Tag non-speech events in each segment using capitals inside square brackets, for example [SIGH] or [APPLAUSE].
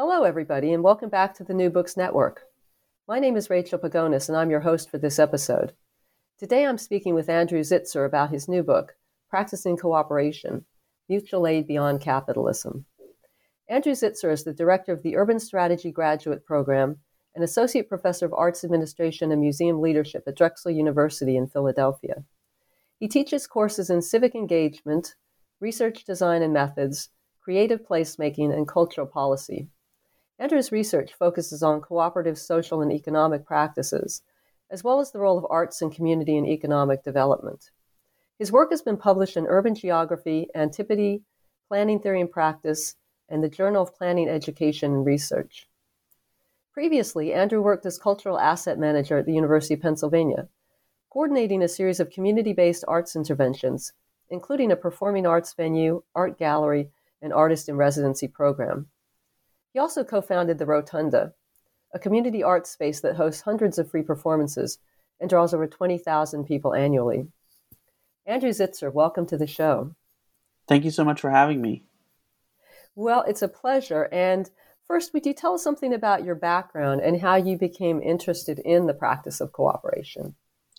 Hello, everybody, and welcome back to the New Books Network. My name is Rachel Pagones, and I'm your host for this episode. Today I'm speaking with Andrew Zitcer about his new book, Practicing Cooperation Mutual Aid Beyond Capitalism. Andrew Zitcer is the director of the Urban Strategy Graduate Program and associate professor of arts administration and museum leadership at Drexel University in Philadelphia. He teaches courses in civic engagement, research design and methods, creative placemaking, and cultural policy. Andrew's research focuses on cooperative social and economic practices, as well as the role of arts in community and economic development. His work has been published in Urban Geography, Antipodes, Planning Theory and Practice, and the Journal of Planning Education and Research. Previously, Andrew worked as cultural asset manager at the University of Pennsylvania, coordinating a series of community based arts interventions, including a performing arts venue, art gallery, and artist in residency program. He also co founded the Rotunda, a community art space that hosts hundreds of free performances and draws over 20,000 people annually. Andrew Zitcer, welcome to the show. Thank you so much for having me. Well, it's a pleasure. And first, would you tell us something about your background and how you became interested in the practice of cooperation?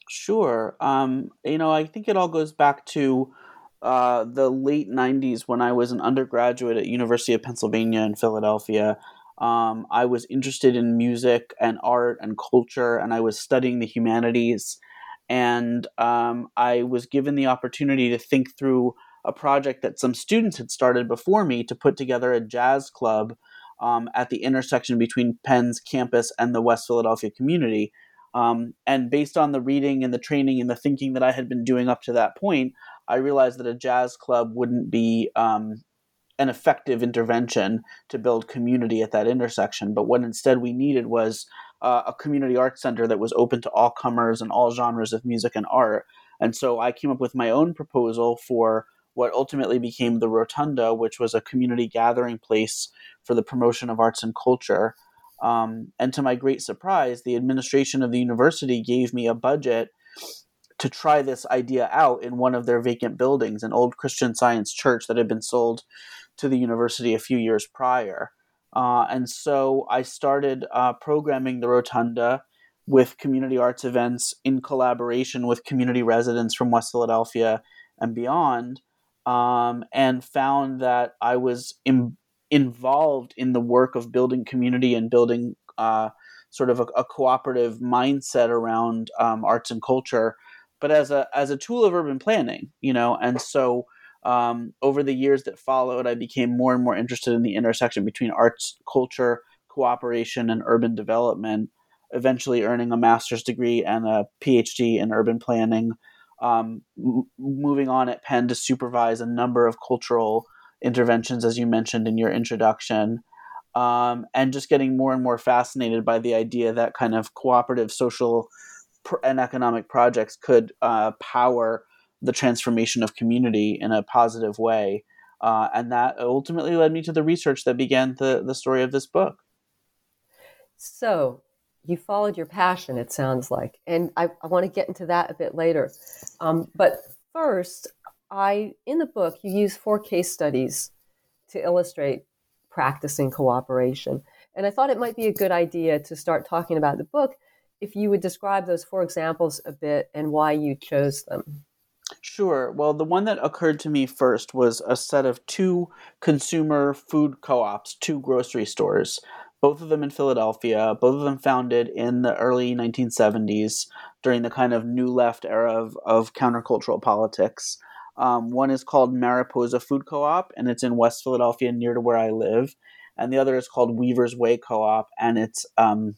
Sure. Um, you know, I think it all goes back to uh, the late 90s when I was an undergraduate at University of Pennsylvania in Philadelphia. Um, I was interested in music and art and culture, and I was studying the humanities. And um, I was given the opportunity to think through a project that some students had started before me to put together a jazz club um, at the intersection between Penn's campus and the West Philadelphia community. Um, and based on the reading and the training and the thinking that I had been doing up to that point, I realized that a jazz club wouldn't be um, an effective intervention to build community at that intersection. But what instead we needed was uh, a community arts center that was open to all comers and all genres of music and art. And so I came up with my own proposal for what ultimately became the Rotunda, which was a community gathering place for the promotion of arts and culture. Um, and to my great surprise, the administration of the university gave me a budget to try this idea out in one of their vacant buildings, an old Christian Science church that had been sold to the university a few years prior. Uh, and so I started uh, programming the Rotunda with community arts events in collaboration with community residents from West Philadelphia and beyond, um, and found that I was Im- involved in the work of building community and building uh, sort of a, a, cooperative mindset around um, arts and culture, but as a as a tool of urban planning, you know. And so um, over the years that followed, I became more and more interested in the intersection between arts, culture, cooperation, and urban development. Eventually, earning a master's degree and a PhD in urban planning. Um, m- moving on at Penn to supervise a number of cultural interventions, as you mentioned in your introduction, um, and just getting more and more fascinated by the idea that kind of cooperative social and economic projects could uh, power the transformation of community in a positive way. Uh, and that ultimately led me to the research that began the, the story of this book. So, you followed your passion, it sounds like. And I, I want to get into that a bit later. Um, but first, I in the book, you use four case studies to illustrate practicing cooperation. And I thought it might be a good idea to start talking about the book if you would describe those four examples a bit and why you chose them. Sure. Well, the one that occurred to me first was a set of two consumer food co ops, two grocery stores, both of them in Philadelphia, both of them founded in the early 1970s during the kind of new left era of, of countercultural politics. Um, one is called Mariposa Food Co op, and it's in West Philadelphia near to where I live. And the other is called Weaver's Way Co op, and it's um,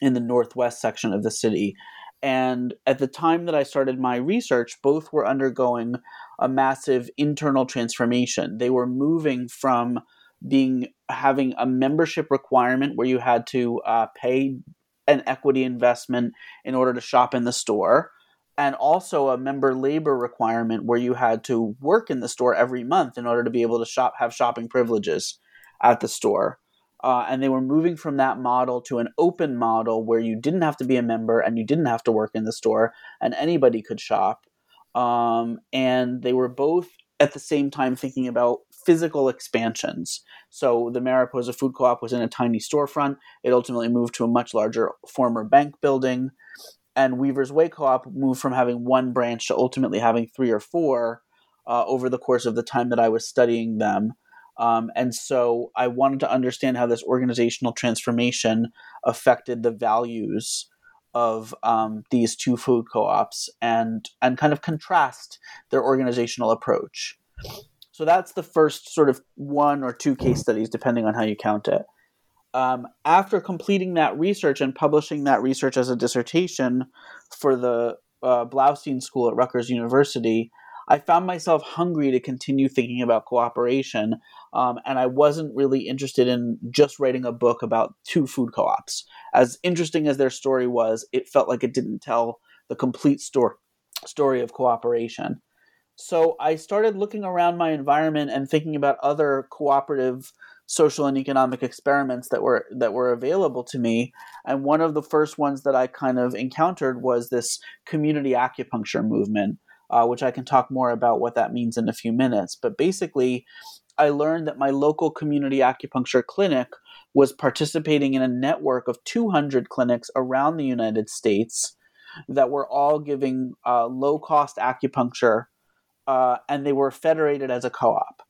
in the northwest section of the city. And at the time that I started my research, both were undergoing a massive internal transformation. They were moving from being having a membership requirement where you had to uh, pay an equity investment in order to shop in the store, and also a member labor requirement where you had to work in the store every month in order to be able to shop have shopping privileges at the store. Uh, and they were moving from that model to an open model where you didn't have to be a member and you didn't have to work in the store and anybody could shop. Um, and they were both at the same time thinking about physical expansions. So the Mariposa Food Co-op was in a tiny storefront. It ultimately moved to a much larger former bank building. And Weaver's Way Co-op moved from having one branch to ultimately having three or four uh, over the course of the time that I was studying them. Um, and so I wanted to understand how this organizational transformation affected the values of um, these two food co-ops and and kind of contrast their organizational approach. So that's the first sort of one or two case studies, depending on how you count it. Um, after completing that research and publishing that research as a dissertation for the uh, Bloustein School at Rutgers University, I found myself hungry to continue thinking about cooperation, um, and I wasn't really interested in just writing a book about two food co ops. As interesting as their story was, it felt like it didn't tell the complete story story of cooperation. So I started looking around my environment and thinking about other cooperative social and economic experiments that were that were available to me and one of the first ones that I kind of encountered was this community acupuncture movement uh, which I can talk more about what that means in a few minutes. But basically, I learned that my local community acupuncture clinic was participating in a network of 200 clinics around the United States that were all giving uh, low cost acupuncture uh, and they were federated as a co op.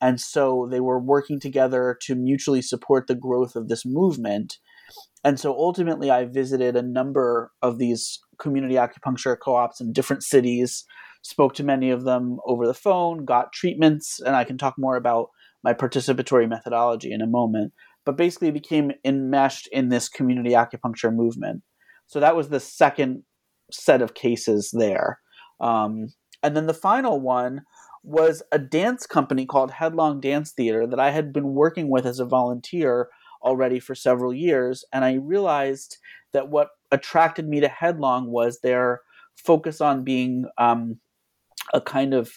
And so they were working together to mutually support the growth of this movement. And so ultimately, I visited a number of these community acupuncture co ops in different cities spoke to many of them over the phone, got treatments, and I can talk more about my participatory methodology in a moment. But basically became enmeshed in this community acupuncture movement. So that was the second set of cases there. Um, and then the final one was a dance company called Headlong Dance Theater that I had been working with as a volunteer already for several years. And I realized that what attracted me to Headlong was their focus on being um, a kind of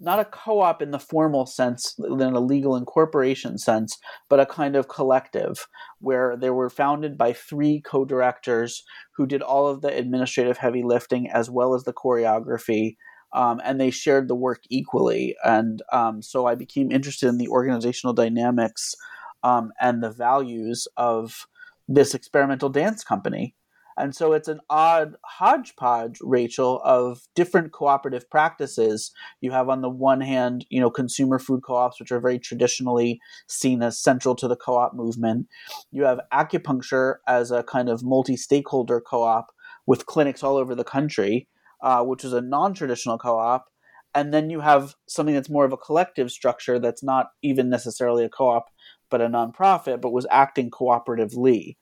not a co-op in the formal sense in a legal incorporation sense but a kind of collective where they were founded by three co-directors who did all of the administrative heavy lifting as well as the choreography um, and they shared the work equally. And um, so i became interested in the organizational dynamics um, and the values of this experimental dance company and so it's an odd hodgepodge, Rachel, of different cooperative practices. You have on the one hand, you know, consumer food co-ops, which are very traditionally seen as central to the co-op movement. You have acupuncture as a kind of multi-stakeholder co-op with clinics all over the country, uh, which is a non-traditional co-op. And then you have something that's more of a collective structure that's not even necessarily a co-op, but a nonprofit, but was acting cooperatively.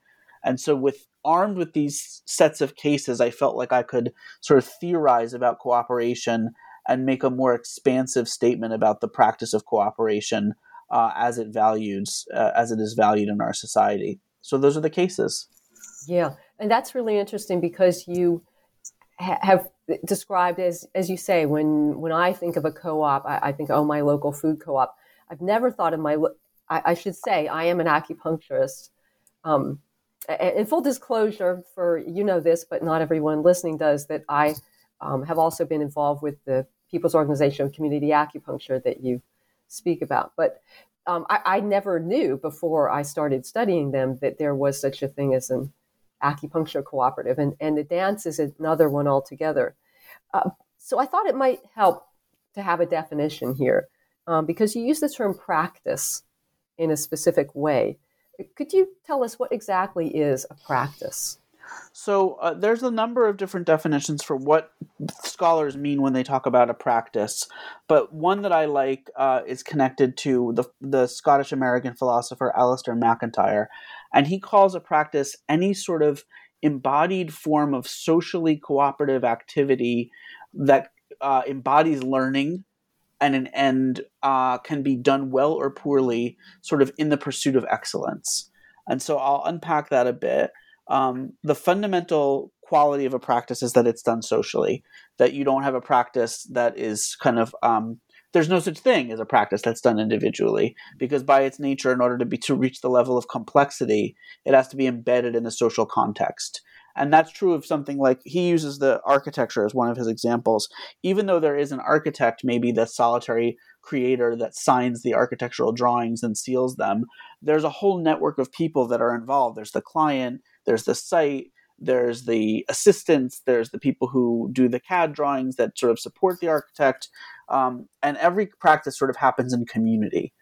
And so, with armed with these sets of cases, I felt like I could sort of theorize about cooperation and make a more expansive statement about the practice of cooperation uh, as it values uh, as it is valued in our society. So those are the cases. Yeah, and that's really interesting because you ha- have described as as you say when when I think of a co-op, I, I think oh my local food co-op. I've never thought of my. I, I should say I am an acupuncturist. Um, in full disclosure, for you know this, but not everyone listening does, that I um, have also been involved with the People's Organization of Community Acupuncture that you speak about. But um, I, I, never knew before I started studying them that there was such a thing as an acupuncture cooperative, and, and the dance is another one altogether. Uh, so I thought it might help to have a definition here um, because you use the term practice in a specific way. Could you tell us what exactly is a practice? So uh, there's a number of different definitions for what scholars mean when they talk about a practice, but one that I like uh, is connected to the the Scottish American philosopher Alasdair MacIntyre, and he calls a practice any sort of embodied form of socially cooperative activity that uh, embodies learning and an end uh, can be done well or poorly, sort of in the pursuit of excellence. And so I'll unpack that a bit. Um, the fundamental quality of a practice is that it's done socially, that you don't have a practice that is kind of um, there's no such thing as a practice that's done individually because by its nature in order to be to reach the level of complexity it has to be embedded in a social context and that's true of something like he uses the architecture as one of his examples. Even though there is an architect maybe the solitary creator that signs the architectural drawings and seals them there's a whole network of people that are involved. There's the client there's the site there's the assistants there's the people who do the cad drawings that sort of support the architect. Um, and every practice sort of happens in community.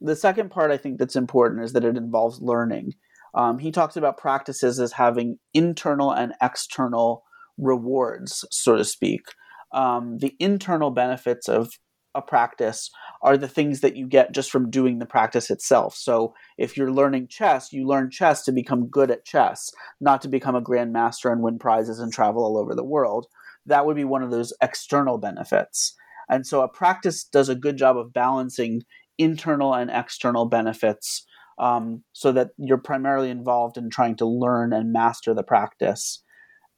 The second part i think that's important is that it involves learning um, he talks about practices as having internal and external rewards, so to speak. Um, the internal benefits of a practice are the things that you get just from doing the practice itself. So if you're learning chess, you learn chess to become good at chess, not to become a grandmaster and win prizes and travel all over the world. That would be one of those external benefits. And so a practice does a good job of balancing internal and external benefits um, so that you're primarily involved in trying to learn and master the practice.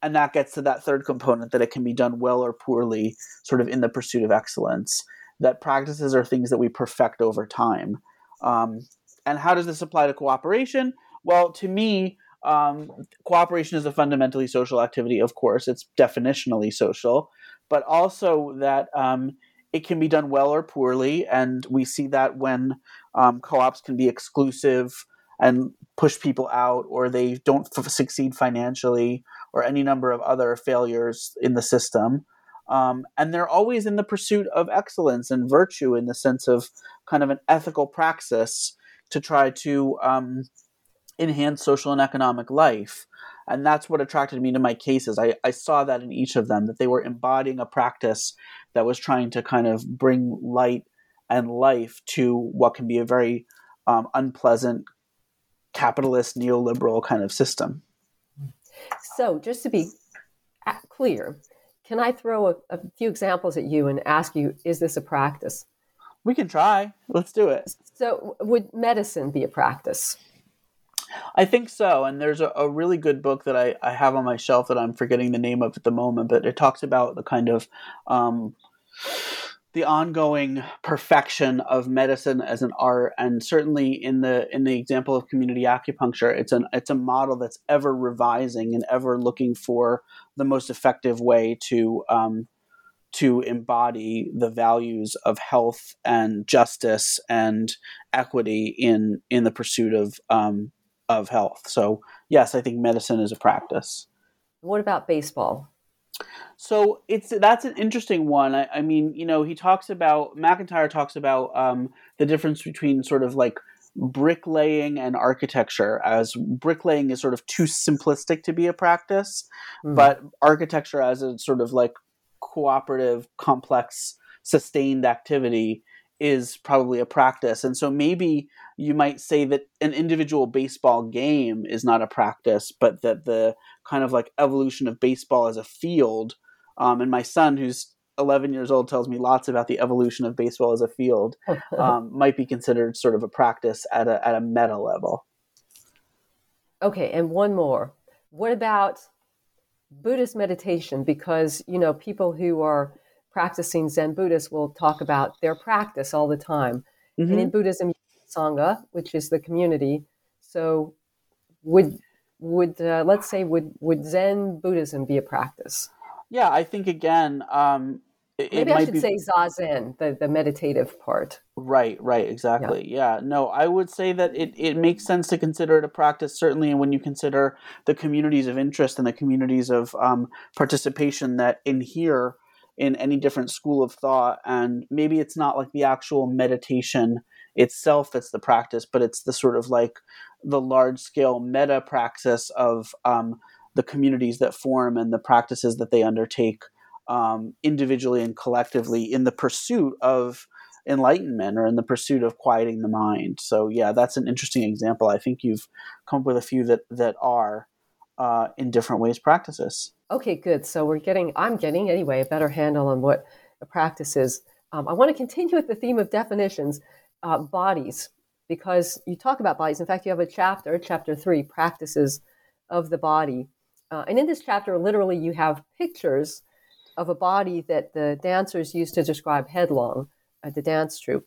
And that gets to that third component that it can be done well or poorly, sort of in the pursuit of excellence. That practices are things that we perfect over time. Um, and how does this apply to cooperation? Well, to me, um, cooperation is a fundamentally social activity, of course, it's definitionally social, but also that um, it can be done well or poorly. And we see that when um, co-ops can be exclusive and push people out, or they don't f- succeed financially, or any number of other failures in the system. Um, and they're always in the pursuit of excellence and virtue in the sense of kind of an ethical praxis to try to um, enhance social and economic life. And that's what attracted me to my cases. I, I saw that in each of them, that they were embodying a practice that was trying to kind of bring light and life to what can be a very um, unpleasant capitalist neoliberal kind of system. So, just to be clear, can I throw a, a, few examples at you and ask you, is this a practice? We can try. Let's do it. So, would medicine be a practice? I think so. And there's a, a really good book that I, I have on my shelf that I'm forgetting the name of at the moment, but it talks about the kind of um, the ongoing perfection of medicine as an art and certainly in the in the example of community acupuncture it's an it's a model that's ever revising and ever looking for the most effective way to um, to embody the values of health and justice and equity in in the pursuit of um, of health. So yes i think medicine is a practice. What about baseball so it's that's an interesting one. I, I, mean, you know, he talks about MacIntyre talks about um, the difference between sort of like bricklaying and architecture as bricklaying is sort of too simplistic to be a practice, mm. but architecture as a sort of like cooperative, complex, sustained activity is probably a practice. And so maybe you might say that an individual baseball game is not a practice, but that the kind of like evolution of baseball as a field. Um, and my son, who's 11 years old, tells me lots about the evolution of baseball as a field, [LAUGHS] um, might be considered sort of a practice at a, at a meta level. Okay, and one more. What about Buddhist meditation because, you know, people who are practicing Zen Buddhists will talk about their practice all the time. Mm-hmm. And in Buddhism, Sangha, which is the community. So, would would uh, let's say would would Zen Buddhism be a practice? Yeah, I think again, um, it, maybe it I should be... say zazen, the the meditative part. Right, right, exactly. Yeah. yeah. no, I would say that it it makes sense to consider it a practice. Certainly, when you consider the communities of interest and the communities of um, participation that in here in any different school of thought, and maybe it's not like the actual meditation itself that's the practice, but it's the sort of like the large scale meta praxis of um, the communities that form and the practices that they undertake um, individually and collectively in the pursuit of enlightenment or in the pursuit of quieting the mind. So yeah, that's an interesting example. I think you've come up with a few that that are uh, in different ways practices. Okay, good. So we're getting, I'm getting anyway, a better handle on what a practice is. Um, I want to continue with the theme of definitions, uh, bodies, because you talk about bodies. In fact, you have a chapter, chapter three, practices of the body. Uh, and in this chapter, literally, you have pictures of a body that the dancers used to describe headlong at the dance troupe.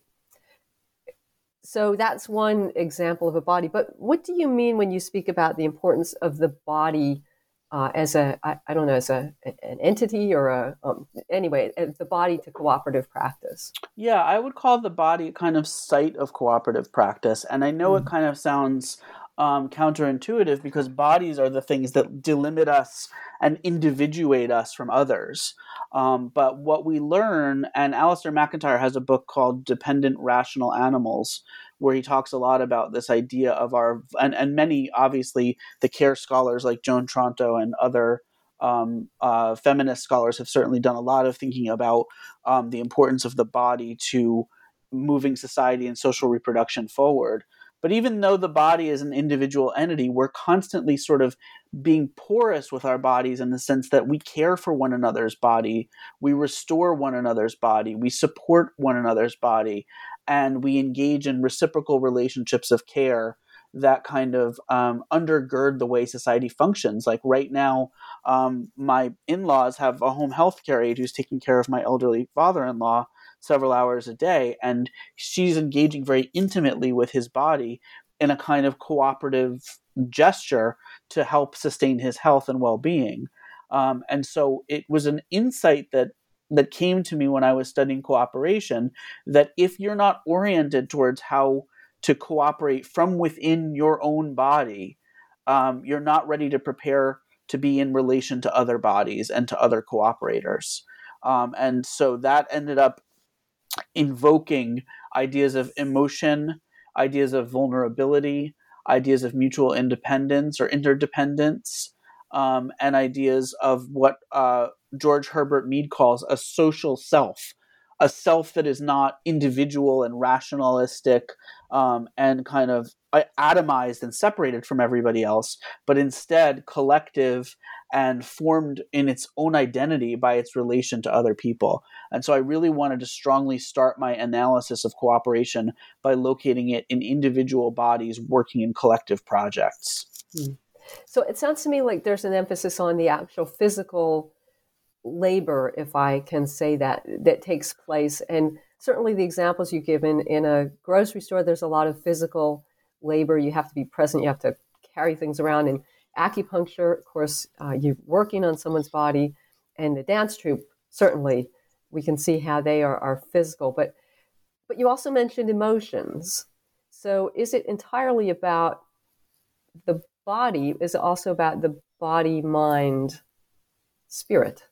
So that's one example of a body. But what do you mean when you speak about the importance of the body uh, as a I, I, don't know as a an entity or a um, anyway the body to cooperative practice yeah i would call the body kind of site of cooperative practice and i know mm. it kind of sounds um, counterintuitive because bodies are the things that delimit us and individuate us from others. Um, but what we learn, and Alasdair MacIntyre has a book called Dependent Rational Animals, where he talks a lot about this idea of our, and, and many, obviously, the care scholars like Joan Tronto and other um, uh, feminist scholars have certainly done a lot of thinking about um, the importance of the body to moving society and social reproduction forward. But even though the body is an individual entity, we're constantly sort of being porous with our bodies in the sense that we care for one another's body, we restore one another's body, we support one another's body, and we engage in reciprocal relationships of care that kind of um, undergird the way society functions. Like right now, um, my in laws have a home health care aide who's taking care of my elderly father in law several hours a day, and she's engaging very intimately with his body in a kind of cooperative gesture to help sustain his health and well-being. Um, and so it was an insight that that came to me when I was studying cooperation that if you're not oriented towards how to cooperate from within your own body, um, you're not ready to prepare to be in relation to other bodies and to other cooperators. Um, and so that ended up invoking ideas of emotion, ideas of vulnerability, ideas of mutual independence or interdependence, um, and ideas of what uh, George Herbert Mead calls a social self, a self that is not individual and rationalistic um, and kind of uh, atomized and separated from everybody else, but instead collective and formed in its own identity by its relation to other people. And so I really wanted to strongly start my analysis of cooperation by locating it in individual bodies working in collective projects. Hmm. So it sounds to me like there's an emphasis on the actual physical labor, if I can say that, that takes place. And certainly the examples you give in, in a grocery store, there's a lot of physical labor. You have to be present, you have to carry things around. In acupuncture, of course, uh, you're working on someone's body, and the dance troupe, certainly, we can see how they are, are physical. But, but you also mentioned emotions. So is it entirely about the body? Is it also about the body, mind, spirit?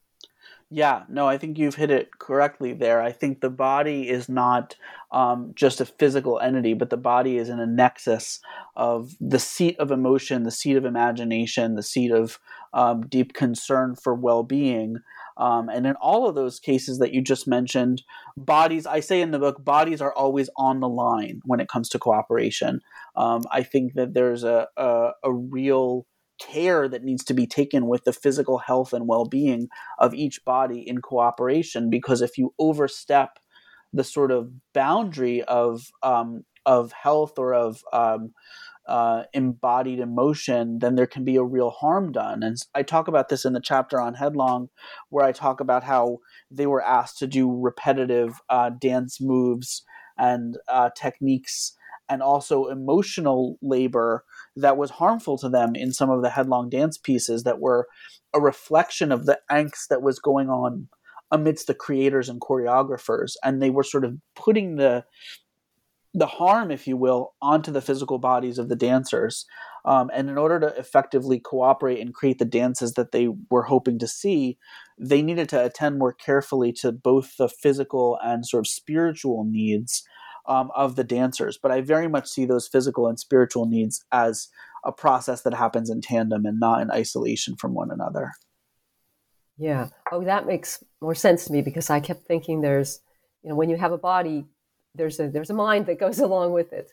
Yeah, no, I think you've hit it correctly there. I think the body is not um, just a physical entity, but the body is in a nexus of the seat of emotion, the seat of imagination, the seat of um, deep concern for well being. Um, and in all of those cases that you just mentioned, bodies, I say in the book, bodies are always on the line when it comes to cooperation. Um, I think that there's a, a, a real care that needs to be taken with the physical health and well-being of each body in cooperation because if you overstep the sort of boundary of um, of health or of um, uh, embodied emotion, then there can be a real harm done. And I talk about this in the chapter on Headlong, where I talk about how they were asked to do repetitive uh, dance moves and uh, techniques and also emotional labor that was harmful to them in some of the headlong dance pieces that were a reflection of the angst that was going on amidst the creators and choreographers and they were sort of putting the the harm, if you will, onto the physical bodies of the dancers. Um, and in order to effectively cooperate and create the dances that they were hoping to see, they needed to attend more carefully to both the physical and sort of spiritual needs um, of the dancers. But I very much see those physical and spiritual needs as a process that happens in tandem and not in isolation from one another. Yeah. Oh, that makes more sense to me because I kept thinking there's, you know, when you have a body, there's a there's a mind that goes [LAUGHS] along with it.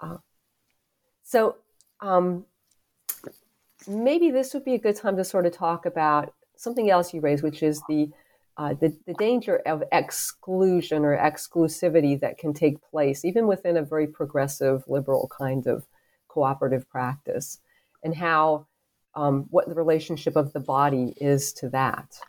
Uh, so um, maybe this would be a good time to sort of talk about something else you raised, which is the uh, the, the danger of exclusion or exclusivity that can take place, even within a very progressive, liberal kind of cooperative practice, and how um, what the relationship of the body is to that.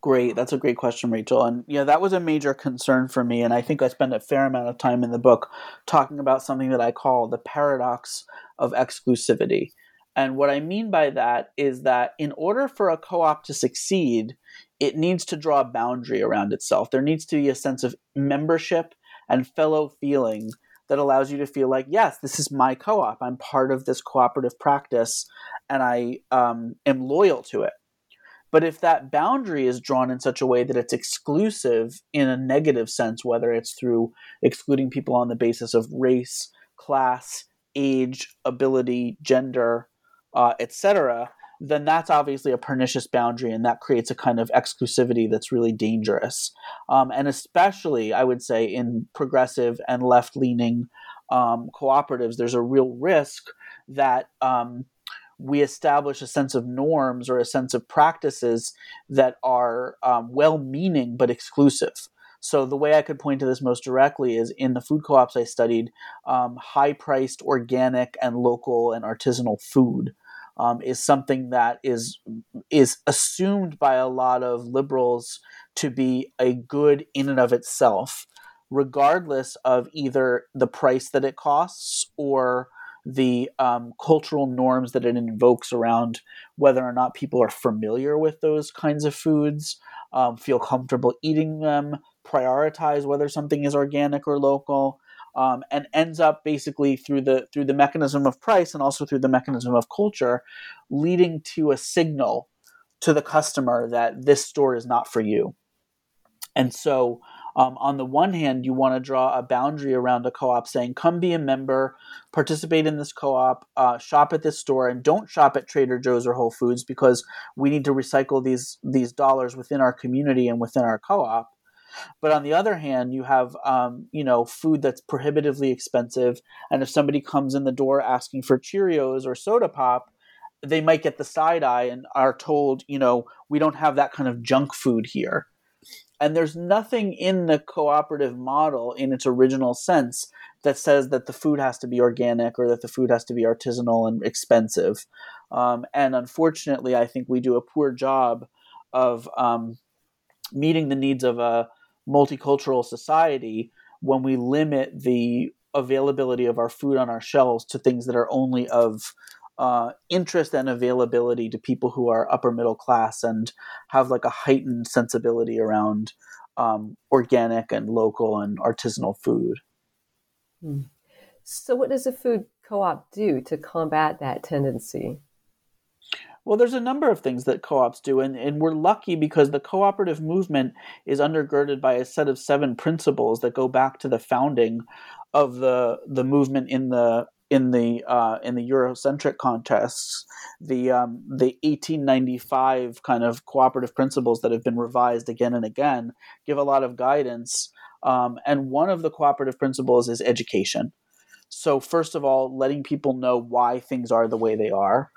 Great. That's a great question, Rachel. And yeah, that was a major concern for me. And I think I spend a fair amount of time in the book talking about something that I call the paradox of exclusivity. And what I mean by that is that in order for a co op to succeed, it needs to draw a boundary around itself. There needs to be a sense of membership and fellow feeling that allows you to feel like, yes, this is my co op. I'm part of this cooperative practice and I um, am loyal to it. But if that boundary is drawn in such a way that it's exclusive in a negative sense, whether it's through excluding people on the basis of race, class, age, ability, gender, uh, etc., then that's obviously a pernicious boundary, and that creates a kind of exclusivity that's really dangerous. Um, and especially, I would say, in progressive and left leaning um, cooperatives, there's a real risk that um, we establish a sense of norms or a sense of practices that are um, well meaning but exclusive. So, the way I could point to this most directly is in the food co ops I studied, um, high priced organic and local and artisanal food. Um, is something that is is assumed by a lot of liberals to be a good in and of itself, regardless of either the price that it costs or the um, cultural norms that it invokes around whether or not people are familiar with those kinds of foods, um, feel comfortable eating them, prioritize whether something is organic or local, um, and ends up basically through the through the mechanism of price and also through the mechanism of culture, leading to a signal to the customer that this store is not for you. And so um, on the one hand, you want to draw a boundary around a co op saying, come be a member, participate in this co op, uh, shop at this store, and don't shop at Trader Joe's or Whole Foods because we need to recycle these, these dollars within our community and within our co op. But on the other hand, you have um, you know food that's prohibitively expensive, and if somebody comes in the door asking for Cheerios or soda pop, they might get the side eye and are told, you know, we don't have that kind of junk food here. And there's nothing in the cooperative model in its original sense that says that the food has to be organic or that the food has to be artisanal and expensive. Um, and unfortunately, I think we do a poor job of um, meeting the needs of a multicultural society when we limit the availability of our food on our shelves to things that are only of uh, interest and availability to people who are upper middle class and have like a heightened sensibility around um, organic and local and artisanal food. Hmm. So, what does a food co op do to combat that tendency? Well, there's a number of things that co ops do, and, and we're lucky because the cooperative movement is undergirded by a set of seven principles that go back to the founding of the the movement in the in the uh, in the Eurocentric contests, the um, the 1895 kind of cooperative principles that have been revised again and again give a lot of guidance. Um, and one of the cooperative principles is education. So first of all, letting people know why things are the way they are.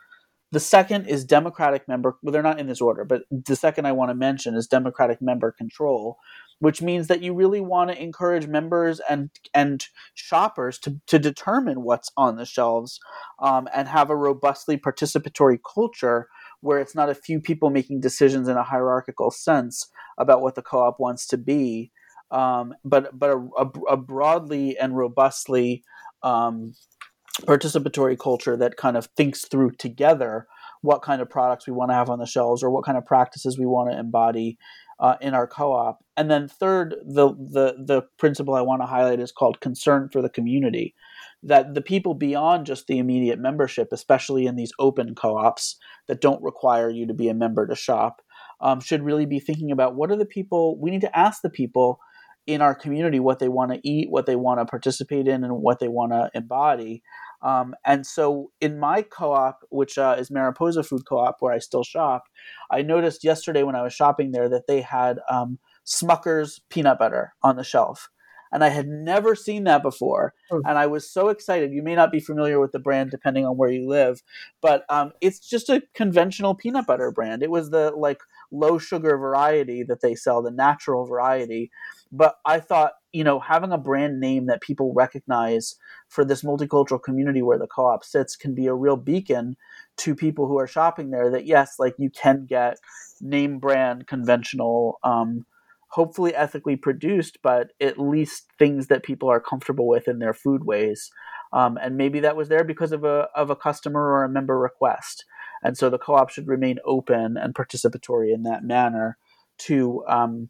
The second is democratic member. Well, they're not in this order, but the second I want to mention is democratic member control, which means that you really want to encourage members and and shoppers to, to determine what's on the shelves um, and have a robustly participatory culture where it's not a few people making decisions in a hierarchical sense about what the co-op wants to be, um, but but a, a, a, broadly and robustly um, participatory culture that kind of thinks through together what kind of products we want to have on the shelves or what kind of practices we want to embody uh, in our co-op. And then third, the the the principle I want to highlight is called concern for the community that the people beyond just the immediate membership, especially in these open co ops that don't require you to be a member to shop, um, should really be thinking about what are the people, we need to ask the people in our community what they want to eat, what they want to participate in, and what they want to embody. Um, and so in my co op, which uh, is Mariposa Food Co op, where I still shop, I noticed yesterday when I was shopping there that they had um, Smucker's peanut butter on the shelf and I had never seen that before. Mm. And I was so excited. You may not be familiar with the brand depending on where you live, but um, it's just a conventional peanut butter brand. It was the like low sugar variety that they sell, the natural variety. But I thought, you know, having a brand name that people recognize for this multicultural community where the co op sits can be a real beacon to people who are shopping there that, yes, like you can get name brand conventional um, hopefully ethically produced, but at least things that people are comfortable with in their foodways. Um, and maybe that was there because of a of a customer or a member request. And so the co-op should remain open and participatory in that manner to um,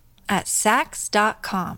at Saks.com.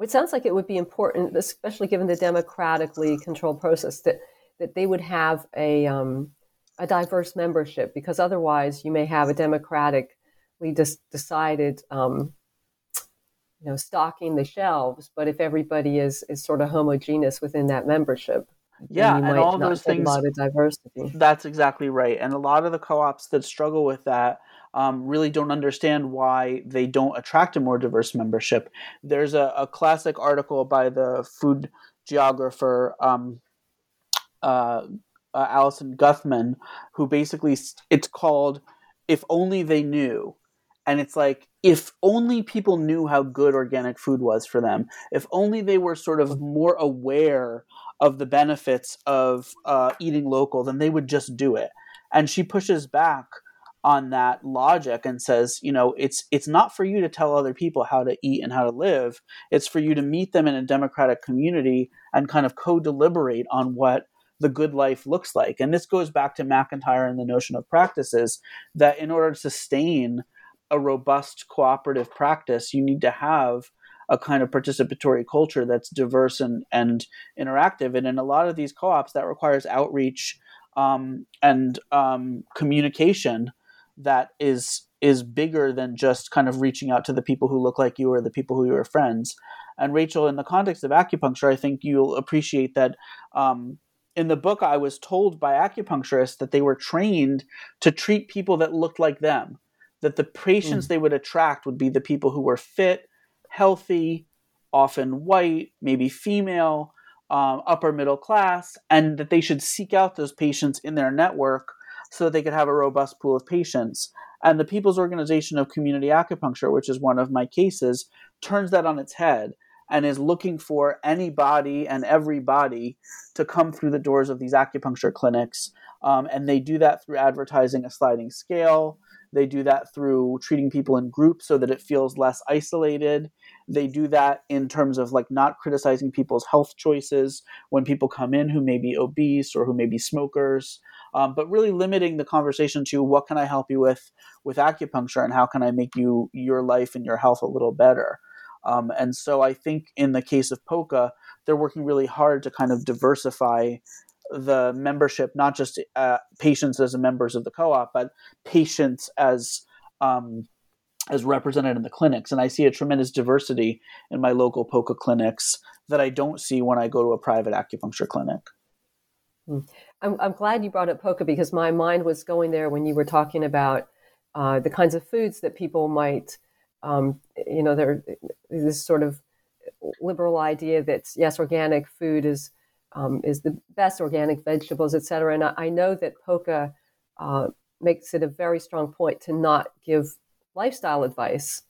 It sounds like it would be important, especially given the democratically controlled process, that that they would have a um, a diverse membership, because otherwise you may have a democratically dis- decided, um, you know, stocking the shelves. But if everybody is is sort of homogeneous within that membership, yeah, and all those things. A lot of diversity. That's exactly right, and a lot of the co-ops that struggle with that um, really don't understand why they don't attract a more diverse membership. There's a, a classic article by the food geographer um, uh, uh, Alison Guthman, who basically it's called "If Only They Knew," and it's like if only people knew how good organic food was for them, if only they were sort of more aware of the benefits of uh, eating local, then they would just do it. And she pushes back on that logic and says, you know, it's it's not for you to tell other people how to eat and how to live. It's for you to meet them in a democratic community and kind of co-deliberate on what the good life looks like. And this goes back to MacIntyre and the notion of practices that in order to sustain a robust cooperative practice, you need to have a kind of participatory culture that's diverse and, and interactive. And in a lot of these co-ops, that requires outreach um, and um, communication that is is bigger than just kind of reaching out to the people who look like you or the people who you are friends. And Rachel, in the context of acupuncture, I think you'll appreciate that. Um, in the book, I was told by acupuncturists that they were trained to treat people that looked like them. that the patients mm. they would attract would be the people who were fit, healthy, often white, maybe female, um, upper middle class, and that they should seek out those patients in their network so that they could have a robust pool of patients. And the People's Organization of Community Acupuncture, which is one of my cases, turns that on its head and is looking for anybody and everybody to come through the doors of these acupuncture clinics. Um, and they do that through advertising a sliding scale. They do that through treating people in groups so that it feels less isolated. They do that in terms of like not criticizing people's health choices when people come in who may be obese or who may be smokers, um, but really limiting the conversation to what can I help you with with acupuncture and how can I make you your life and your health a little better. Um, and so I think in the case of POCA, they're working really hard to kind of diversify the membership, not just uh, patients as members of the co-op, but patients as um, as represented in the clinics. And I see a tremendous diversity in my local POCA clinics that I don't see when I go to a private acupuncture clinic. Hmm. I'm, I'm glad you brought up POCA because my mind was going there when you were talking about uh, the kinds of foods that people might um, you know, there this sort of liberal idea that yes, organic food is um, is the best, organic vegetables, et cetera. And I, I know that POCA uh, makes it a very strong point to not give lifestyle advice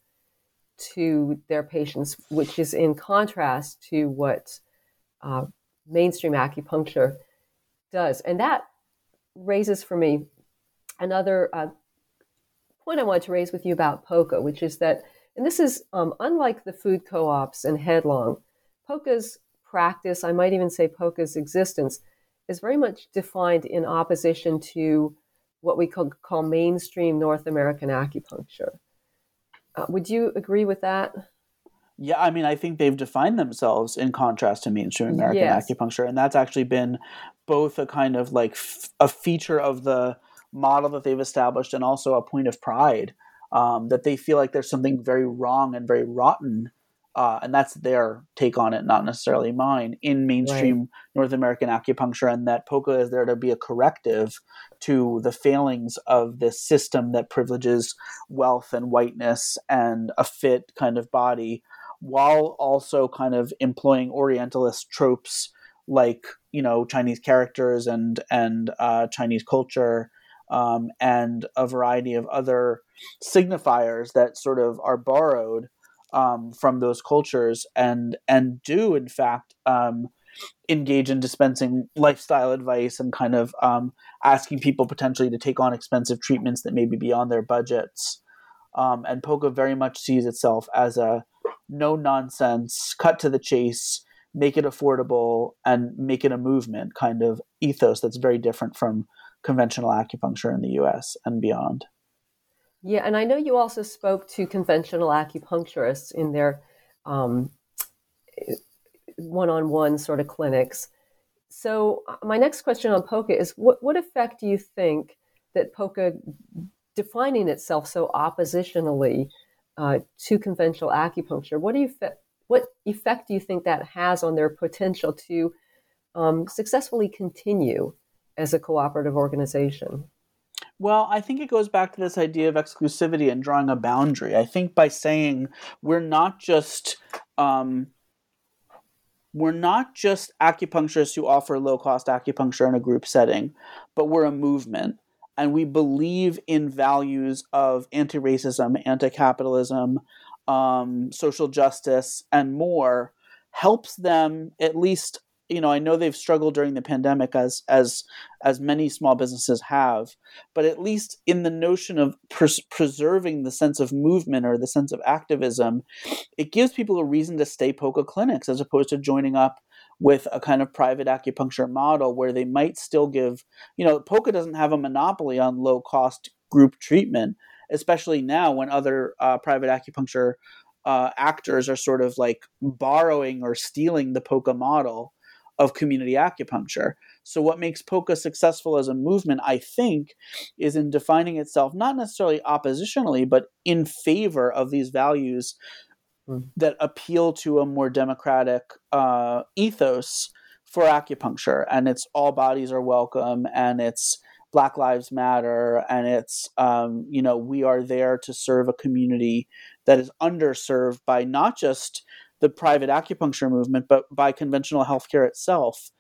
to their patients, which is in contrast to what uh, mainstream acupuncture does. And that raises for me another uh, point I wanted to raise with you about POCA, which is that, and this is um, unlike the food co ops and Headlong, POCA's practice, I might even say POCA's existence, is very much defined in opposition to what we call, call mainstream North American acupuncture. Uh, would you agree with that? Yeah, I mean, I think they've defined themselves in contrast to mainstream American yes. acupuncture, and that's actually been both a kind of like f- a feature of the model that they've established and also a point of pride um, that they feel like there's something very wrong and very rotten uh, and that's their take on it, not necessarily mine, in mainstream right. North American acupuncture, and that POCA is there to be a corrective to the failings of this system that privileges wealth and whiteness and a fit kind of body, while also kind of employing Orientalist tropes like you know Chinese characters and and uh, Chinese culture um, and a variety of other signifiers that sort of are borrowed um, from those cultures and and do in fact um, engage in dispensing lifestyle advice and kind of um, asking people potentially to take on expensive treatments that may be beyond their budgets. Um, and POCA very much sees itself as a no nonsense, cut to the chase, make it affordable, and make it a movement kind of ethos that's very different from conventional acupuncture in the US and beyond. Yeah, and I know you also spoke to conventional acupuncturists in their one on one sort of clinics. So, uh, my next question on POCA is what, what effect do you think that POCA defining itself so oppositionally uh, to conventional acupuncture, what do you fe- what effect do you think that has on their potential to um, successfully continue as a cooperative organization? Well, I think it goes back to this idea of exclusivity and drawing a boundary. I think by saying we're not just um, we're not just acupuncturists who offer low cost acupuncture in a group setting, but we're a movement. And we believe in values of anti racism, anti capitalism, um, social justice, and more, helps them at least you know, I know they've struggled during the pandemic as as as many small businesses have, but at least in the notion of pres- preserving the sense of movement or the sense of activism, it gives people a reason to stay POCA clinics as opposed to joining up with a kind of private acupuncture model where they might still give, you know, POCA doesn't have a monopoly on low cost group treatment, especially now when other uh, private acupuncture uh, actors are sort of like borrowing or stealing the POCA model of community acupuncture. So, what makes POCA successful as a movement, I think, is in defining itself not necessarily oppositionally, but in favor of these values mm. that appeal to a more democratic uh, ethos for acupuncture. And it's all bodies are welcome, and it's Black Lives Matter, and it's um, you know we are there to serve a community that is underserved by not just the private acupuncture movement, but by conventional healthcare itself.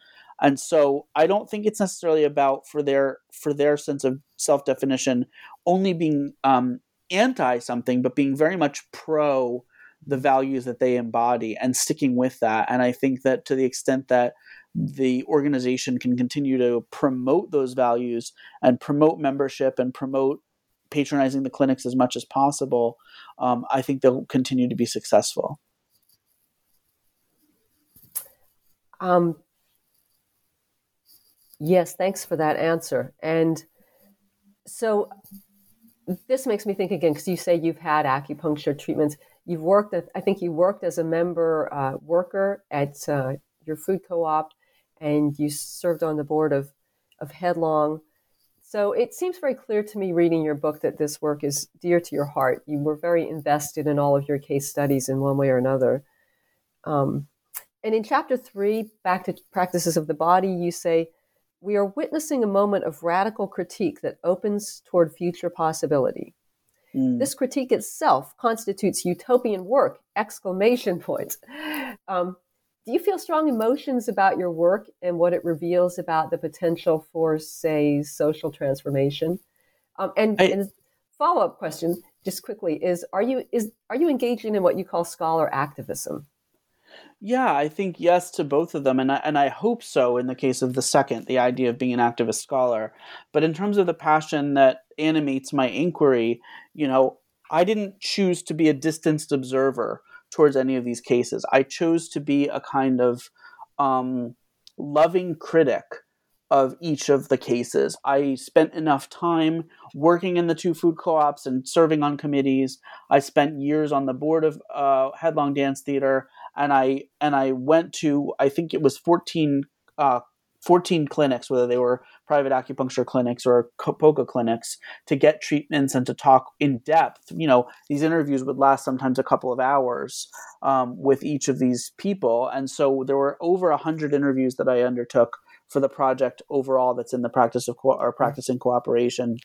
And so I don't think it's necessarily about for their for their sense of self definition only being um, anti something, but being very much pro the values that they embody and sticking with that. And I think that to the extent that the organization can continue to promote those values and promote membership and promote patronizing the clinics as much as possible, um, I think they'll continue to be successful. Um, yes, thanks for that answer. And so this makes me think again because you say you've had acupuncture treatments. You've worked, I think you worked as a member uh, worker at uh, your food co-op, and you served on the board of of Headlong. So it seems very clear to me reading your book that this work is dear to your heart. You were very invested in all of your case studies in one way or another. Um, and in chapter three, Back to Practices of the Body, you say, We are witnessing a moment of radical critique that opens toward future possibility. Mm. This critique itself constitutes utopian work! Exclamation [LAUGHS] points. Um, do you feel strong emotions about your work and what it reveals about the potential for, say, social transformation? Um, and, I, and follow up question, just quickly, is are you is are you engaging in what you call scholar activism? Yeah, I think yes to both of them, and I, and I hope so in the case of the second, the idea of being an activist scholar. But in terms of the passion that animates my inquiry, you know, I didn't choose to be a distanced observer towards any of these cases. I chose to be a kind of um, loving critic of each of the cases. I spent enough time working in the two food co-ops and serving on committees. I spent years on the board of uh, Headlong Dance Theater and I and I went to I think it was 14, uh, 14 clinics, whether they were private acupuncture clinics or Poca clinics, to get treatments and to talk in depth. You know, these interviews would last sometimes a couple of hours um, with each of these people, and so there were over hundred interviews that I undertook for the project overall. That's in the practice of co- or practicing cooperation,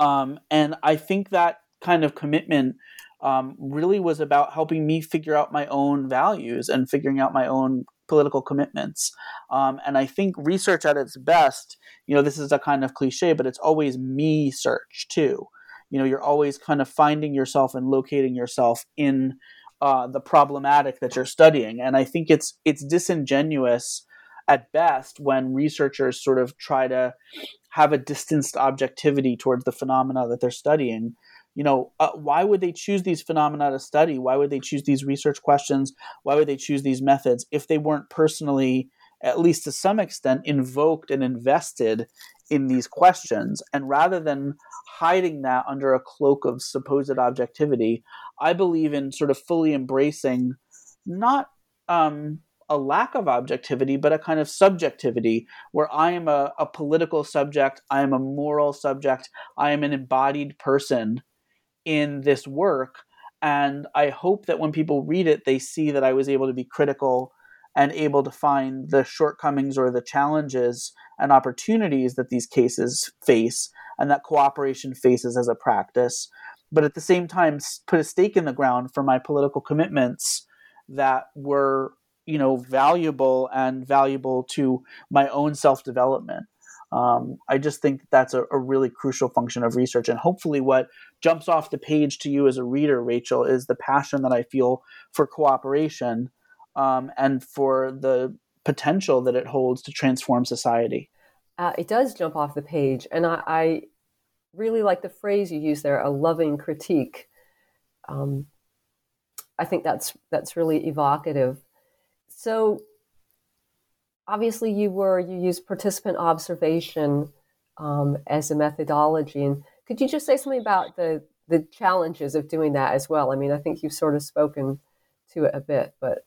um, and I think that kind of commitment um, really was about helping me figure out my own values and figuring out my own political commitments. Um, and I think research at its best, you know, this is a kind of cliche, but it's always me search too. You know, you're always kind of finding yourself and locating yourself in uh, the problematic that you're studying. And I think it's it's disingenuous at best when researchers sort of try to have a distanced objectivity towards the phenomena that they're studying you know uh, why would they choose these phenomena to study? Why would they choose these research questions? Why would they choose these methods if they weren't personally at least to some extent invoked and invested in these questions? And rather than hiding that under a cloak of supposed objectivity i believe in sort of fully embracing not um, a lack of objectivity, but a kind of subjectivity where I am a, a, political subject, I am a moral subject, I am an embodied person in this work. And I hope that when people read it, they see that I was able to be critical and able to find the shortcomings or the challenges and opportunities that these cases face and that cooperation faces as a practice. But at the same time, put a stake in the ground for my political commitments that were, you know, valuable and valuable to my own self development. Um, I just think that that's a, a, really crucial function of research. And hopefully, what jumps off the page to you as a reader, Rachel, is the passion that I feel for cooperation um, and for the potential that it holds to transform society. Uh, it does jump off the page. And I, I, really like the phrase you use there a loving critique. Um, I think that's that's really evocative. So obviously you were you used participant observation um, as a methodology and could you just say something about the the challenges of doing that as well i mean i think you've sort of spoken to it a bit but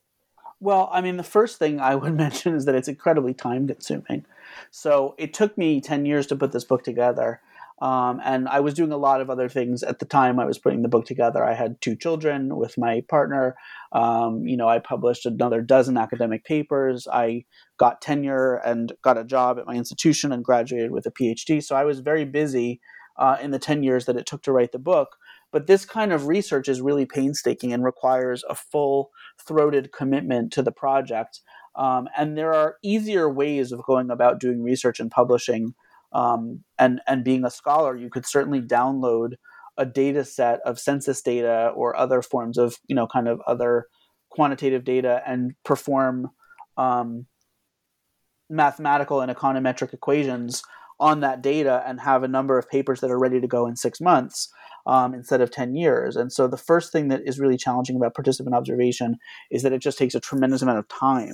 well i mean the first thing i would [LAUGHS] mention is that it's incredibly time consuming so it took me 10 years to put this book together Um, and I was doing a lot of other things at the time I was putting the book together. I had two children with my partner. Um, you know, I published another dozen academic papers. I got tenure and got a job at my institution and graduated with a PhD. So I was very busy uh, in the 10 years that it took to write the book. But this kind of research is really painstaking and requires a full throated commitment to the project. Um, and there are easier ways of going about doing research and publishing um, and and being a scholar, you could certainly download a data set of census data or other forms of you know kind of other quantitative data and perform um, mathematical and econometric equations on that data and have a number of papers that are ready to go in six months um, instead of 10 years. And so the first thing that is really challenging about participant observation is that it just takes a tremendous amount of time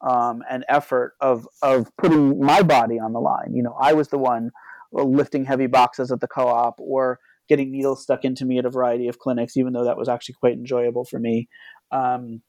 um, and effort of, of putting my body on the line. You know, I was the one lifting heavy boxes at the co-op or getting needles stuck into me at a variety of clinics, even though that was actually quite enjoyable for me. Um,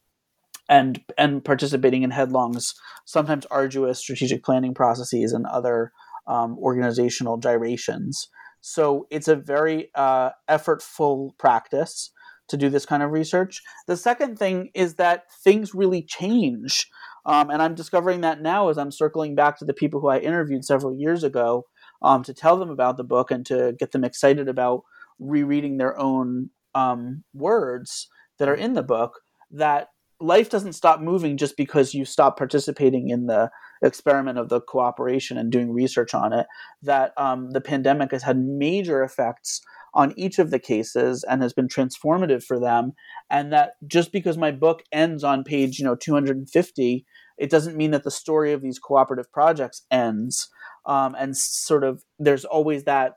and and participating in headlong's sometimes arduous strategic planning processes and other um, organizational gyrations. So it's a very uh, effortful practice to do this kind of research. The second thing is that things really change. Um, and I'm discovering that now as I'm circling back to the people who I interviewed several years ago um, to tell them about the book and to get them excited about rereading their own um, words that are in the book. That life doesn't stop moving just because you stop participating in the experiment of the cooperation and doing research on it that um, the pandemic has had major effects on each of the cases and has been transformative for them and that just because my book ends on page you know 250 it doesn't mean that the story of these cooperative projects ends um, and sort of there's always that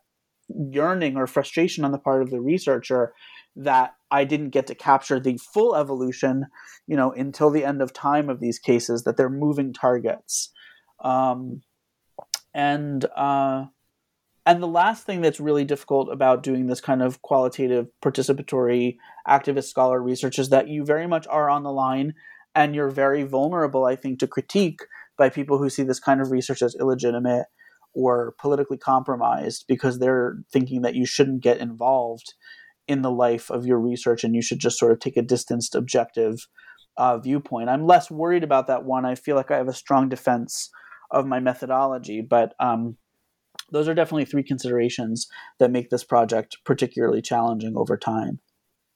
yearning or frustration on the part of the researcher that I didn't get to capture the full evolution, you know, until the end of time of these cases, that they're moving targets. Um, and uh, and the last thing that's really difficult about doing this kind of qualitative, participatory, activist scholar research is that you very much are on the line, and you're very vulnerable, I think, to critique by people who see this kind of research as illegitimate or politically compromised because they're thinking that you shouldn't get involved in the life of your research and you should just sort of take a distanced, objective uh, viewpoint. I'm less worried about that one. I feel like I have a strong defense of my methodology. But um, those are definitely three considerations that make this project particularly challenging over time.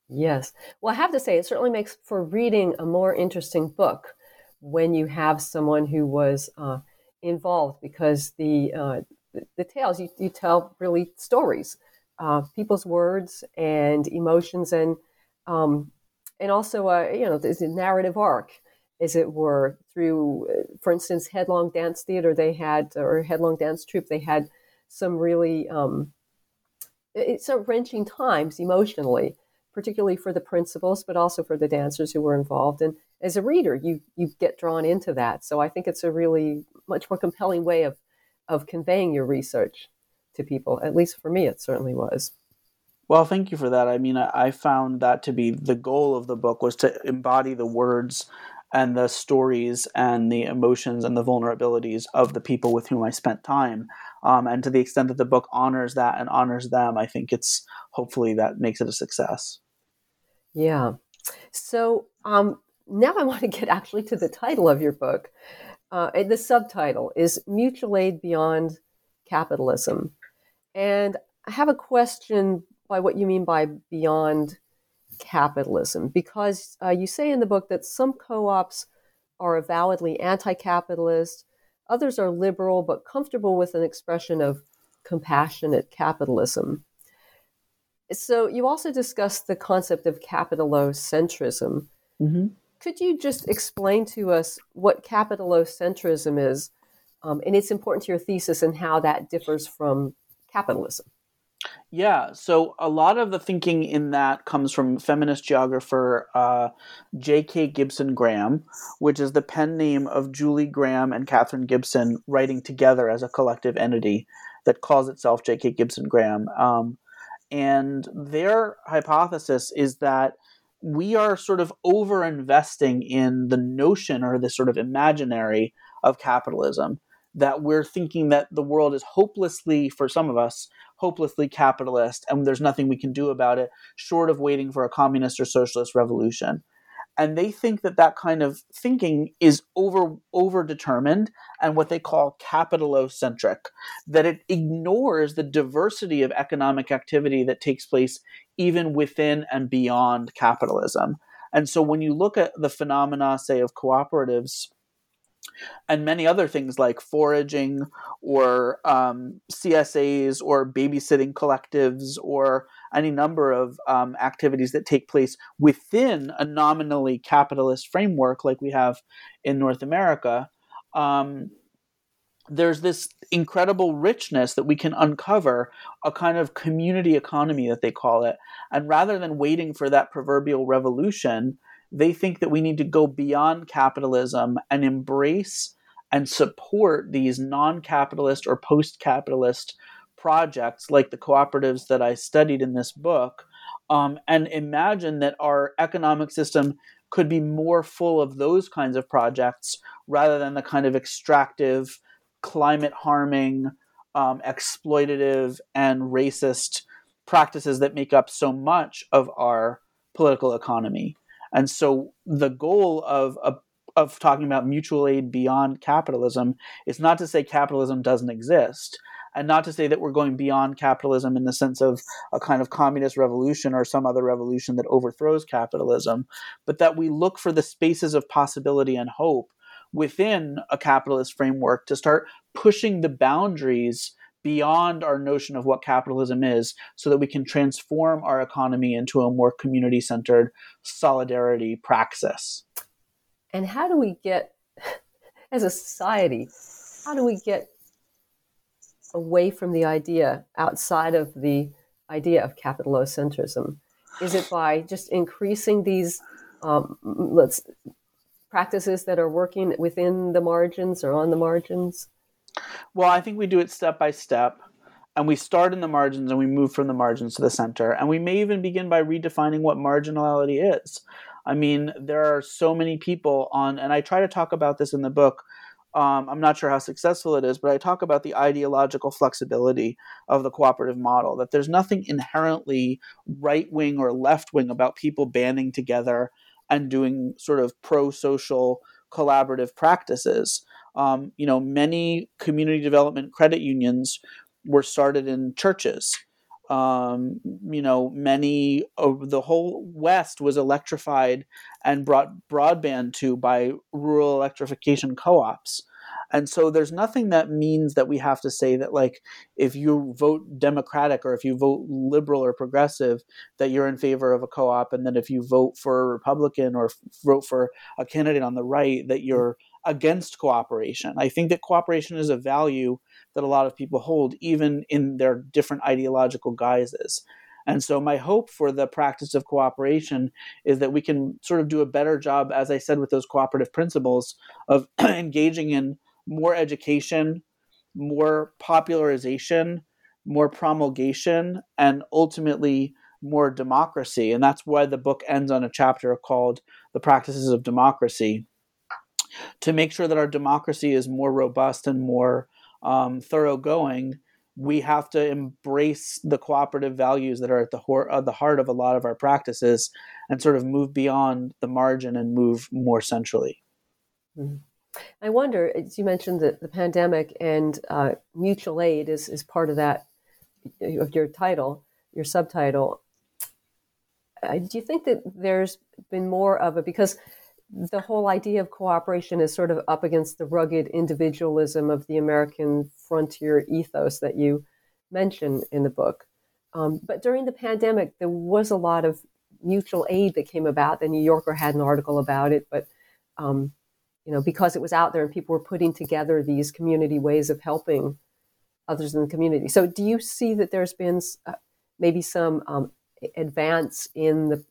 Yes. Well, I have to say, it certainly makes for reading a more interesting book when you have someone who was uh, involved because the, uh, the, the tales you, you tell really stories, uh, people's words and emotions, and um, and also uh, you know there's a narrative arc as it were, through, uh, for instance, Headlong Dance Theater, they had, or Headlong Dance Troupe, they had some really, um, it's a wrenching times emotionally, particularly for the principals, but also for the dancers who were involved. And as a reader, you you get drawn into that. So I think it's a really much more compelling way of of conveying your research to people. At least for me, it certainly was. Well, thank you for that. I mean, I found that to be the goal of the book was to embody the words and the stories and the emotions and the vulnerabilities of the people with whom I spent time. Um, and to the extent that the book honors that and honors them, I think it's hopefully that makes it a success. Yeah. So um, now I [LAUGHS] want to get actually to the title of your book. Uh, the subtitle is Mutual Aid Beyond Capitalism. And I have a question by what you mean by beyond capitalism because uh, you say in the book that some co ops are avowedly anti capitalist, others are liberal but comfortable with an expression of compassionate capitalism. So you also discussed the concept of capitalocentrism. Mm-hmm. Could you just explain to us what capitalocentrism is um, and it's important to your thesis and how that differs from capitalism? Yeah, so a lot of the thinking in that comes from feminist geographer uh, J.K. Gibson Graham, which is the pen name of Julie Graham and Katherine Gibson writing together as a collective entity that calls itself J.K. Gibson Graham. Um, and their hypothesis is that we are sort of over investing in the notion or the sort of imaginary of capitalism that we're thinking that the world is hopelessly, for some of us, hopelessly capitalist, and there's nothing we can do about it short of waiting for a communist or socialist revolution. And they think that that kind of thinking is over over determined and what they call capitalocentric that it ignores the diversity of economic activity that takes place even within and beyond capitalism. And so when you look at the phenomena say of cooperatives and many other things like foraging or um, CSAs or babysitting collectives or any number of um, activities that take place within a nominally capitalist framework like we have in North America. Um, there's this incredible richness that we can uncover a kind of community economy that they call it and rather than waiting for that proverbial revolution they think that we need to go beyond capitalism and embrace and support these non capitalist or post capitalist projects like the cooperatives that I studied in this book, um, and imagine that our economic system could be more full of those kinds of projects rather than the kind of extractive, climate harming, um, exploitative, and racist practices that make up so much of our political economy. And so the goal of a of talking about mutual aid beyond capitalism is not to say capitalism doesn't exist and not to say that we're going beyond capitalism in the sense of a kind of communist revolution or some other revolution that overthrows capitalism, but that we look for the spaces of possibility and hope within a capitalist framework to start pushing the boundaries beyond our notion of what capitalism is so that we can transform our economy into a more community centered solidarity praxis. And how do we get, [LAUGHS] as a society, how do we get away from the idea outside of the idea of capitalocentrism? Is it by just increasing these um, let's practices that are working within the margins or on the margins? Well, I think we do it step by step. And we start in the margins and we move from the margins to the center. And we may even begin by redefining what marginality is. I mean, there are so many people on, and I try to talk about this in the book. Um, I'm not sure how successful it is, but I talk about the ideological flexibility of the cooperative model, that there's nothing inherently right wing or left wing about people banding together and doing sort of pro social collaborative practices. Um, you know, many community development credit unions were started in churches. Um, you know, many of the whole West was electrified and brought broadband to by rural electrification co ops. And so there's nothing that means that we have to say that, like, if you vote Democratic or if you vote liberal or progressive, that you're in favor of a co op, and that if you vote for a Republican or vote for a candidate on the right, that you're against cooperation. I think that cooperation is a value that a lot of people hold, even in their different ideological guises. And so, my hope for the practice of cooperation is that we can sort of do a better job, as I said, with those cooperative principles of [CLEARS THROAT] engaging in more education, more popularization, more promulgation, and ultimately more democracy. And that's why the book ends on a chapter called The Practices of Democracy to make sure that our democracy is more robust and more um, thoroughgoing, we have to embrace the cooperative values that are at the, hor- uh, the heart of a lot of our practices and sort of move beyond the margin and move more centrally. Mm-hmm. I wonder, as you mentioned the, the pandemic and uh, mutual aid is, is part of that, of your title, your subtitle. Uh, do you think that there's been more of a, because the whole idea of cooperation is sort of up against the rugged individualism of the American frontier ethos that you mention in the book. Um, but during the pandemic, there was a lot of mutual aid that came about. The New Yorker had an article about it, but um, you know, because it was out there and people were putting together these community ways of helping others in the community. So, do you see that there's been uh, maybe some um, advance in the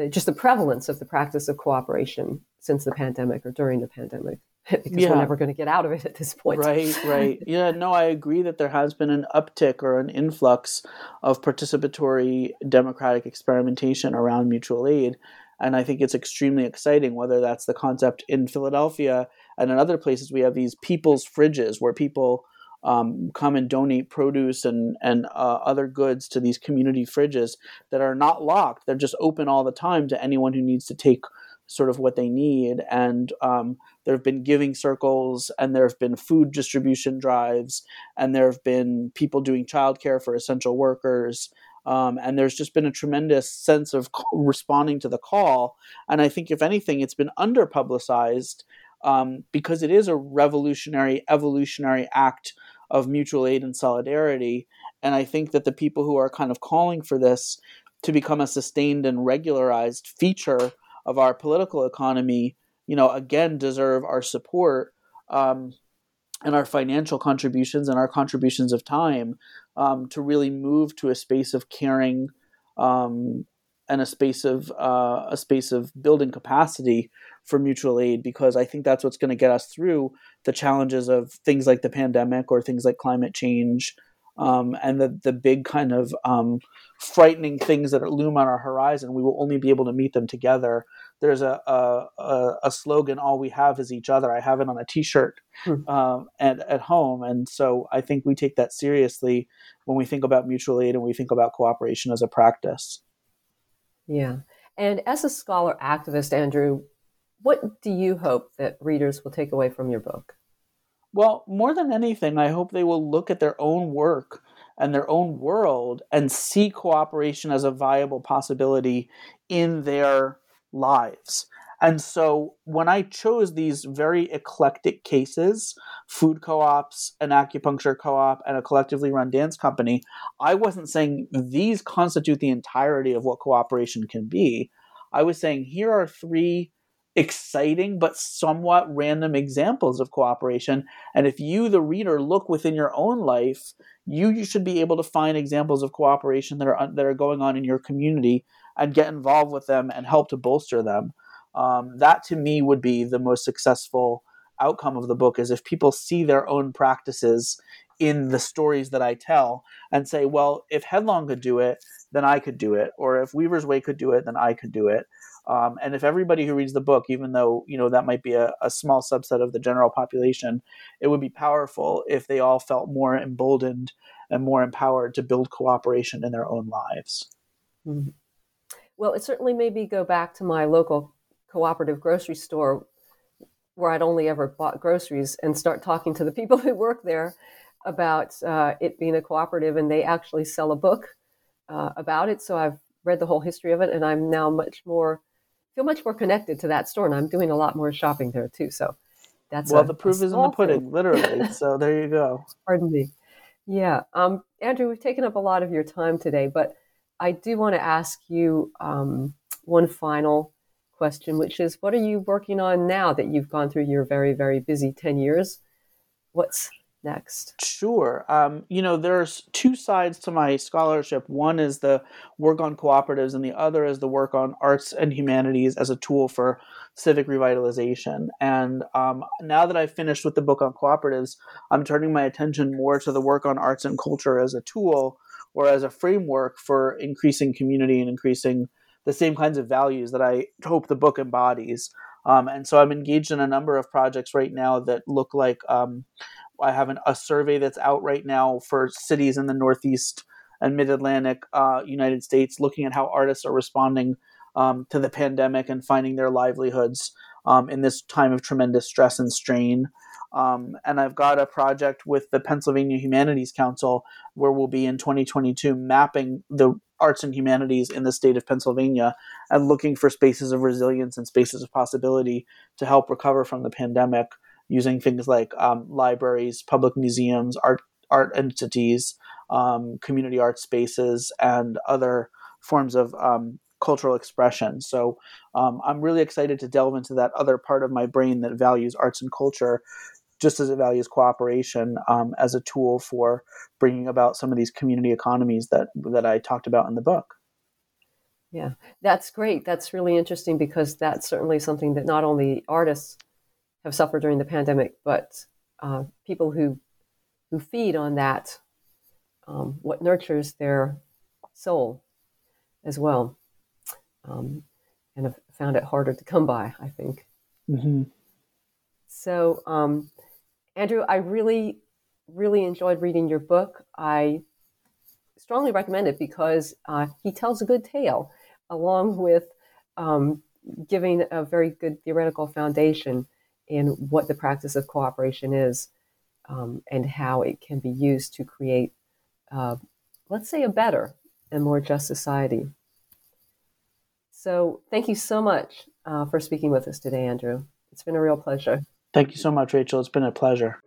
Uh, just the prevalence of the practice of cooperation since the pandemic or during the pandemic [LAUGHS] because yeah. we're never going to get out of it at this point. Right, right. [LAUGHS] Yeah, no, I agree that there has been an uptick or an influx of participatory democratic experimentation around mutual aid. And I think it's extremely exciting, whether that's the concept in Philadelphia And in other places, we have these people's fridges where people um, come and donate produce and and uh, other goods to these community fridges that are not locked. They're just open all the time to anyone who needs to take sort of what they need. And um, there have been giving circles, and there have been food distribution drives, and there have been people doing childcare for essential workers. Um, and there's just been a tremendous sense of responding to the call. And I think, if anything, it's been under publicized um, because it is a revolutionary, evolutionary act of mutual aid and solidarity. And I think that the people who are kind of calling for this to become a sustained and regularized feature of our political economy, you know, again, deserve our support um, and our financial contributions and our contributions of time um, to really move to a space of caring um, and a space of uh, a space of building capacity for mutual aid because I think that's what's going to get us through the challenges of things like the pandemic or things like climate change um, and the the big kind of um, frightening things that loom on our horizon. We will only be able to meet them together. There's a a, a slogan: "All we have is each other." I have it on a T-shirt hmm. um, and at home, and so I think we take that seriously when we think about mutual aid and we think about cooperation as a practice. Yeah, and as a scholar activist, Andrew, what do you hope that readers will take away from your book? Well, more than anything, I hope they will look at their own work and their own world and see cooperation as a viable possibility in their lives. And so when I chose these very eclectic cases, food co ops, an acupuncture co op, and a collectively run dance company, I wasn't saying these constitute the entirety of what cooperation can be. I was saying here are three exciting but somewhat random examples of cooperation. And if you, the reader, look within your own life, you, you should be able to find examples of cooperation that are that are going on in your community and get involved with them and help to bolster them. Um, that to me would be the most successful outcome of the book is if people see their own practices in the stories that I tell and say, well, if Headlong could do it, then I could do it. Or if Weaver's Way could do it, then I could do it. Um, and if everybody who reads the book, even though you know that might be a, a, small subset of the general population, it would be powerful if they all felt more emboldened and more empowered to build cooperation in their own lives. Mm-hmm. Well, it certainly made me go back to my local cooperative grocery store where I'd only ever bought groceries and start talking to the people [LAUGHS] who work there about uh, it being a cooperative, and they actually sell a book uh, about it. So I've read the whole history of it, and I'm now much more feel much more connected to that store, and I'm doing a lot more shopping there too. So that's well, a, the proof is in the pudding, thing. literally. [LAUGHS] so there you go. Pardon me. Yeah, um, Andrew, we've taken up a lot of your time today, but I do want to ask you um, one final question, which is, what are you working on now that you've gone through your very, very busy ten years? What's next? Sure. Um, you know, there's two sides to my scholarship. One is the work on cooperatives, and the other is the work on arts and humanities as a tool for civic revitalization. And um, now that I've finished with the book on cooperatives, I'm turning my attention more to the work on arts and culture as a tool or as a framework for increasing community and increasing the same kinds of values that I hope the book embodies. Um, and so I'm engaged in a number of projects right now that look like um, I have an, a survey that's out right now for cities in the Northeast and Mid Atlantic uh, United States, looking at how artists are responding um, to the pandemic and finding their livelihoods um, in this time of tremendous stress and strain. Um, and I've got a project with the Pennsylvania Humanities Council where we'll be in 2022 mapping the arts and humanities in the state of Pennsylvania and looking for spaces of resilience and spaces of possibility to help recover from the pandemic using things like um, libraries, public museums, art art entities, um, community art spaces, and other forms of um, cultural expression. So um, I'm really excited to delve into that other part of my brain that values arts and culture, just as it values cooperation um, as a tool for bringing about some of these community economies that that I talked about in the book. Yeah, that's great. That's really interesting because that's certainly something that not only artists have suffered during the pandemic, but uh, people who who feed on that, um, what nurtures their soul as well, um, and have found it harder to come by. I think. Mm-hmm. So, um, Andrew, I really, really enjoyed reading your book. I strongly recommend it because uh, he tells a good tale, along with um, giving a very good theoretical foundation in what the practice of cooperation is um, and how it can be used to create, uh, let's say, a better and more just society. So, thank you so much uh, for speaking with us today, Andrew. It's been a real pleasure. Thank you so much, Rachel. It's been a pleasure.